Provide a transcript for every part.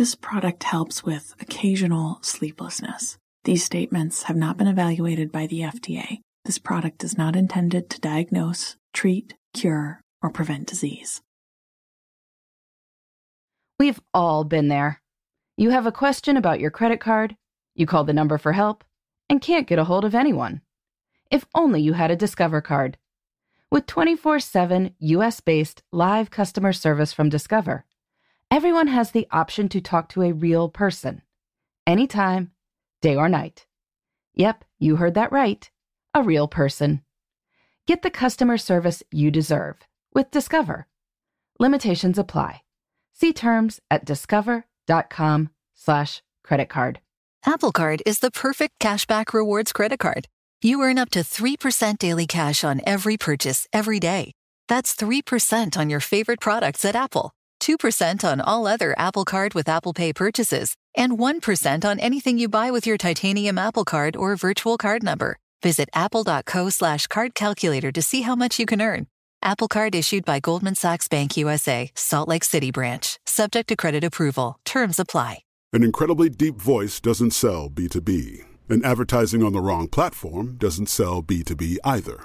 This product helps with occasional sleeplessness. These statements have not been evaluated by the FDA. This product is not intended to diagnose, treat, cure, or prevent disease. We've all been there. You have a question about your credit card, you call the number for help, and can't get a hold of anyone. If only you had a Discover card. With 24 7 US based live customer service from Discover, everyone has the option to talk to a real person, anytime, day or night. Yep, you heard that right. A real person. Get the customer service you deserve with Discover. Limitations apply. See terms at discover.com slash credit card. Apple Card is the perfect cashback rewards credit card. You earn up to 3% daily cash on every purchase every day. That's 3% on your favorite products at Apple, 2% on all other Apple Card with Apple Pay purchases, and 1% on anything you buy with your titanium Apple Card or virtual card number. Visit apple.co slash card calculator to see how much you can earn. Apple Card issued by Goldman Sachs Bank USA, Salt Lake City branch. Subject to credit approval. Terms apply. An incredibly deep voice doesn't sell B2B, and advertising on the wrong platform doesn't sell B2B either.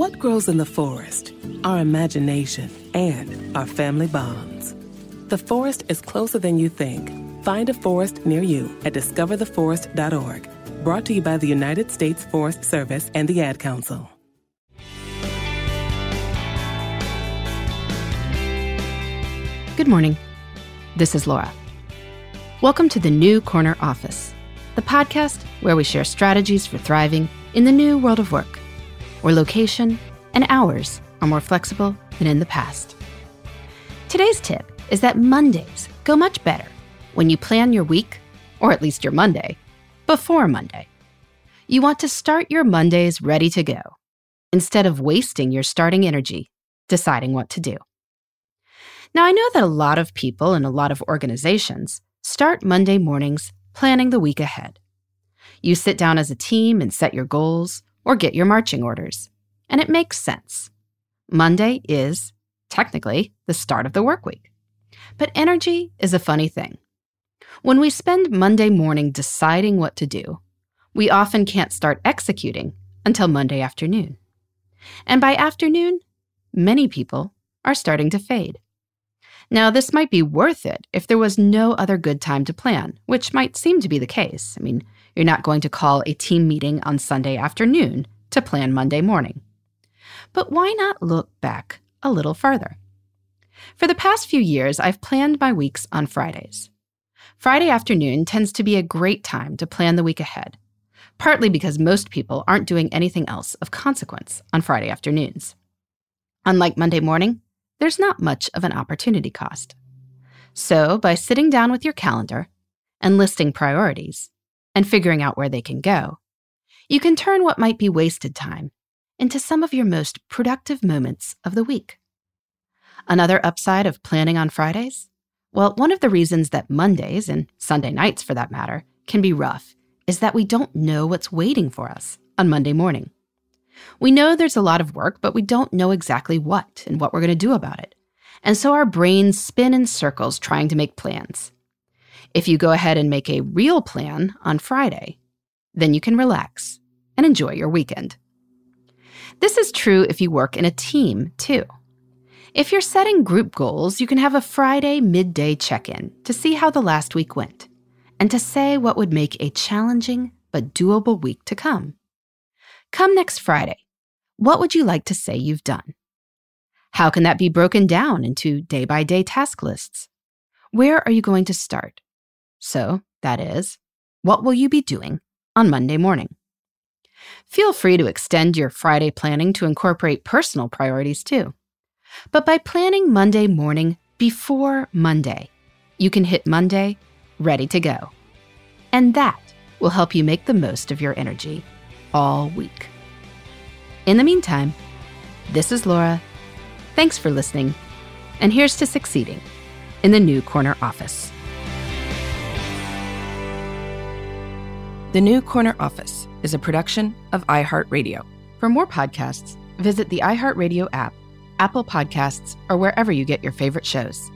What grows in the forest? Our imagination and our family bonds. The forest is closer than you think. Find a forest near you at discovertheforest.org. Brought to you by the United States Forest Service and the Ad Council. Good morning. This is Laura. Welcome to the New Corner Office, the podcast where we share strategies for thriving in the new world of work where location and hours are more flexible than in the past. Today's tip is that Mondays go much better when you plan your week, or at least your Monday, before Monday. You want to start your Mondays ready to go instead of wasting your starting energy deciding what to do. Now, I know that a lot of people and a lot of organizations start Monday mornings planning the week ahead. You sit down as a team and set your goals, or get your marching orders. And it makes sense. Monday is, technically, the start of the work week. But energy is a funny thing. When we spend Monday morning deciding what to do, we often can't start executing until Monday afternoon. And by afternoon, many people are starting to fade. Now, this might be worth it if there was no other good time to plan, which might seem to be the case. I mean, you're not going to call a team meeting on Sunday afternoon to plan Monday morning. But why not look back a little further? For the past few years, I've planned my weeks on Fridays. Friday afternoon tends to be a great time to plan the week ahead, partly because most people aren't doing anything else of consequence on Friday afternoons. Unlike Monday morning, there's not much of an opportunity cost. So, by sitting down with your calendar and listing priorities and figuring out where they can go, you can turn what might be wasted time into some of your most productive moments of the week. Another upside of planning on Fridays? Well, one of the reasons that Mondays, and Sunday nights for that matter, can be rough is that we don't know what's waiting for us on Monday morning. We know there's a lot of work, but we don't know exactly what and what we're going to do about it. And so our brains spin in circles trying to make plans. If you go ahead and make a real plan on Friday, then you can relax and enjoy your weekend. This is true if you work in a team, too. If you're setting group goals, you can have a Friday midday check in to see how the last week went and to say what would make a challenging but doable week to come. Come next Friday. What would you like to say you've done? How can that be broken down into day by day task lists? Where are you going to start? So, that is, what will you be doing on Monday morning? Feel free to extend your Friday planning to incorporate personal priorities too. But by planning Monday morning before Monday, you can hit Monday ready to go. And that will help you make the most of your energy all week. In the meantime, this is Laura. Thanks for listening, and here's to succeeding in the new corner office. The New Corner Office is a production of iHeartRadio. For more podcasts, visit the iHeartRadio app, Apple Podcasts, or wherever you get your favorite shows.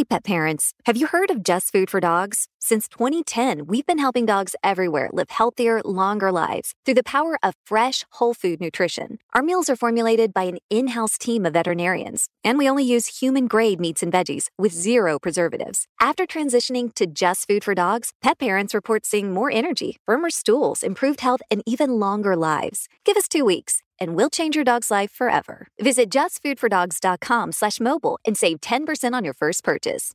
Hey, pet parents, have you heard of Just Food for Dogs? Since 2010, we've been helping dogs everywhere live healthier, longer lives through the power of fresh, whole food nutrition. Our meals are formulated by an in house team of veterinarians, and we only use human grade meats and veggies with zero preservatives. After transitioning to Just Food for Dogs, pet parents report seeing more energy, firmer stools, improved health, and even longer lives. Give us two weeks and we'll change your dog's life forever. Visit justfoodfordogs.com slash mobile and save 10% on your first purchase.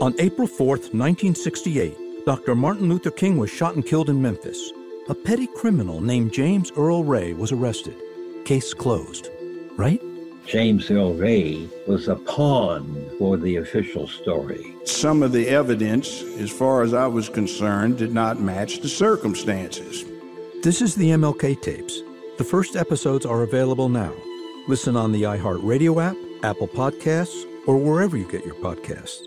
On April 4, 1968, Dr. Martin Luther King was shot and killed in Memphis. A petty criminal named James Earl Ray was arrested. Case closed. Right? James Earl Ray was a pawn for the official story. Some of the evidence, as far as I was concerned, did not match the circumstances. This is the MLK tapes. The first episodes are available now. Listen on the iHeartRadio app, Apple Podcasts, or wherever you get your podcasts.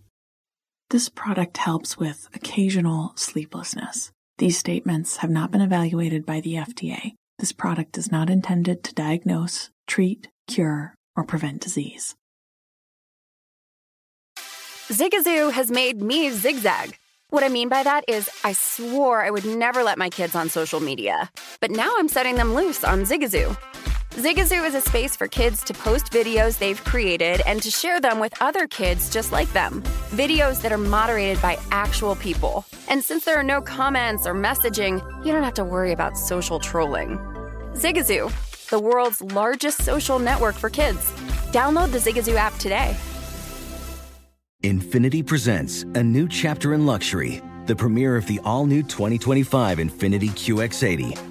This product helps with occasional sleeplessness. These statements have not been evaluated by the FDA. This product is not intended to diagnose, treat, cure, or prevent disease. Zigazoo has made me zigzag. What I mean by that is, I swore I would never let my kids on social media, but now I'm setting them loose on Zigazoo. Zigazoo is a space for kids to post videos they've created and to share them with other kids just like them. Videos that are moderated by actual people. And since there are no comments or messaging, you don't have to worry about social trolling. Zigazoo, the world's largest social network for kids. Download the Zigazoo app today. Infiniti presents a new chapter in luxury, the premiere of the all new 2025 Infiniti QX80,